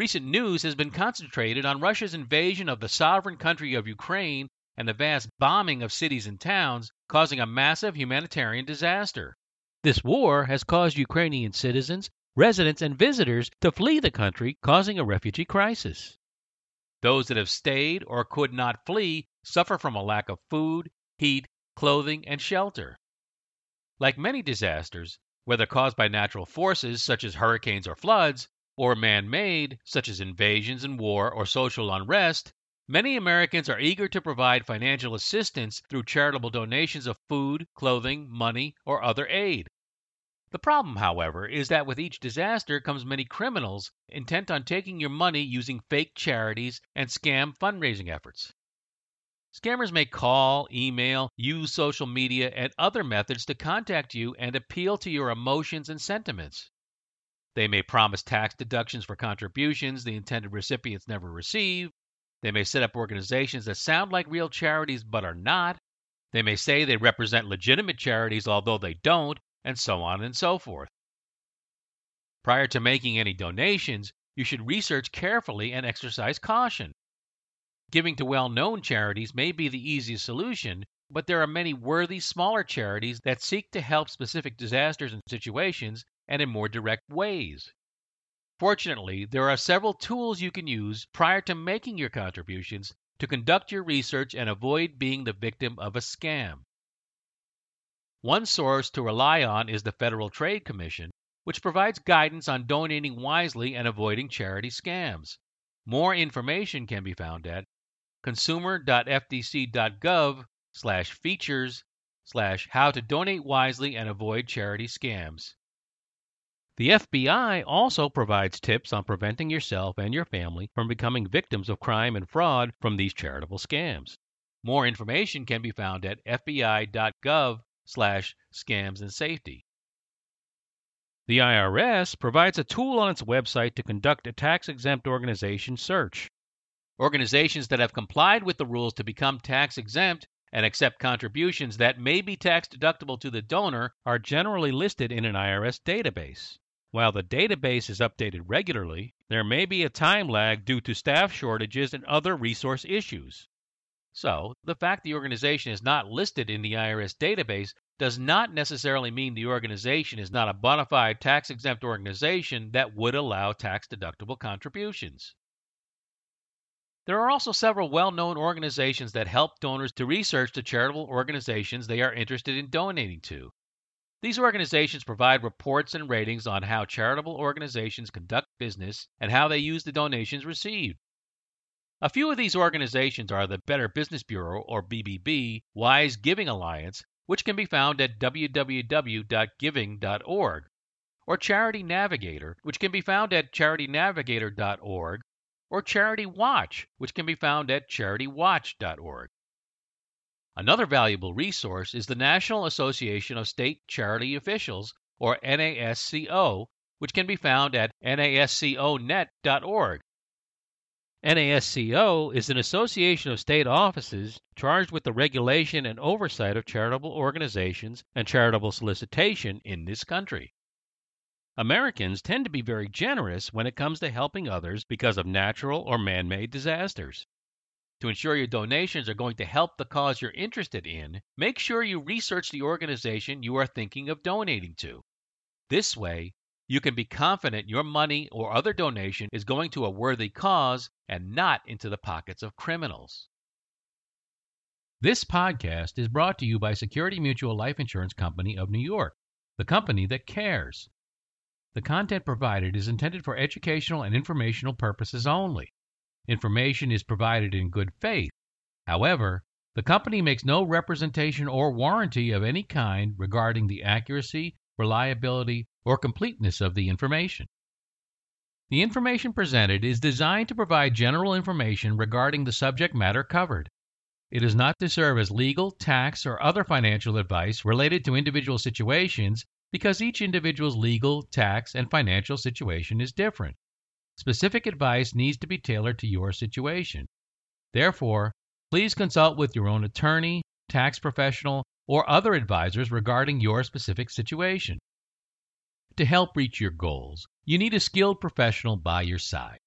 Recent news has been concentrated on Russia's invasion of the sovereign country of Ukraine and the vast bombing of cities and towns, causing a massive humanitarian disaster. This war has caused Ukrainian citizens, residents, and visitors to flee the country, causing a refugee crisis. Those that have stayed or could not flee suffer from a lack of food, heat, clothing, and shelter. Like many disasters, whether caused by natural forces such as hurricanes or floods, or man made, such as invasions and war or social unrest, many Americans are eager to provide financial assistance through charitable donations of food, clothing, money, or other aid. The problem, however, is that with each disaster comes many criminals intent on taking your money using fake charities and scam fundraising efforts. Scammers may call, email, use social media, and other methods to contact you and appeal to your emotions and sentiments. They may promise tax deductions for contributions the intended recipients never receive. They may set up organizations that sound like real charities but are not. They may say they represent legitimate charities although they don't, and so on and so forth. Prior to making any donations, you should research carefully and exercise caution. Giving to well known charities may be the easiest solution, but there are many worthy smaller charities that seek to help specific disasters and situations and in more direct ways. Fortunately, there are several tools you can use prior to making your contributions to conduct your research and avoid being the victim of a scam. One source to rely on is the Federal Trade Commission, which provides guidance on donating wisely and avoiding charity scams. More information can be found at consumer.ftc.gov slash features slash how to donate wisely and avoid charity scams. The FBI also provides tips on preventing yourself and your family from becoming victims of crime and fraud from these charitable scams. More information can be found at fbi.gov slash scams and safety. The IRS provides a tool on its website to conduct a tax exempt organization search. Organizations that have complied with the rules to become tax exempt and accept contributions that may be tax deductible to the donor are generally listed in an IRS database. While the database is updated regularly, there may be a time lag due to staff shortages and other resource issues. So, the fact the organization is not listed in the IRS database does not necessarily mean the organization is not a bona fide tax exempt organization that would allow tax deductible contributions. There are also several well known organizations that help donors to research the charitable organizations they are interested in donating to. These organizations provide reports and ratings on how charitable organizations conduct business and how they use the donations received. A few of these organizations are the Better Business Bureau, or BBB, Wise Giving Alliance, which can be found at www.giving.org, or Charity Navigator, which can be found at charitynavigator.org, or Charity Watch, which can be found at charitywatch.org. Another valuable resource is the National Association of State Charity Officials, or NASCO, which can be found at nasconet.org. NASCO is an association of state offices charged with the regulation and oversight of charitable organizations and charitable solicitation in this country. Americans tend to be very generous when it comes to helping others because of natural or man made disasters. To ensure your donations are going to help the cause you're interested in, make sure you research the organization you are thinking of donating to. This way, you can be confident your money or other donation is going to a worthy cause and not into the pockets of criminals. This podcast is brought to you by Security Mutual Life Insurance Company of New York, the company that cares. The content provided is intended for educational and informational purposes only. Information is provided in good faith. However, the company makes no representation or warranty of any kind regarding the accuracy, reliability, or completeness of the information. The information presented is designed to provide general information regarding the subject matter covered. It is not to serve as legal, tax, or other financial advice related to individual situations because each individual's legal, tax, and financial situation is different. Specific advice needs to be tailored to your situation. Therefore, please consult with your own attorney, tax professional, or other advisors regarding your specific situation. To help reach your goals, you need a skilled professional by your side.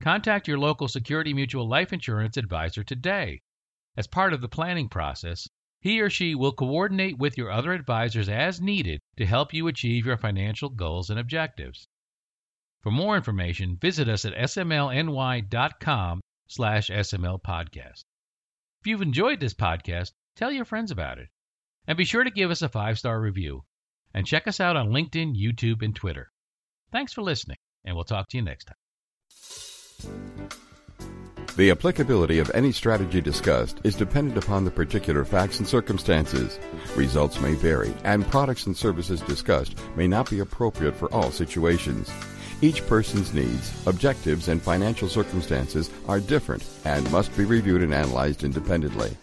Contact your local Security Mutual life insurance advisor today. As part of the planning process, he or she will coordinate with your other advisors as needed to help you achieve your financial goals and objectives. For more information, visit us at smlny.com slash smlpodcast. If you've enjoyed this podcast, tell your friends about it. And be sure to give us a five-star review. And check us out on LinkedIn, YouTube, and Twitter. Thanks for listening, and we'll talk to you next time. The applicability of any strategy discussed is dependent upon the particular facts and circumstances. Results may vary, and products and services discussed may not be appropriate for all situations. Each person's needs, objectives, and financial circumstances are different and must be reviewed and analyzed independently.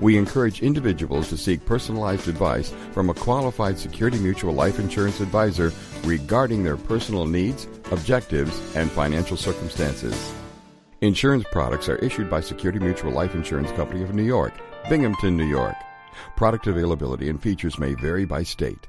We encourage individuals to seek personalized advice from a qualified Security Mutual life insurance advisor regarding their personal needs, objectives, and financial circumstances. Insurance products are issued by Security Mutual Life Insurance Company of New York, Binghamton, New York. Product availability and features may vary by state.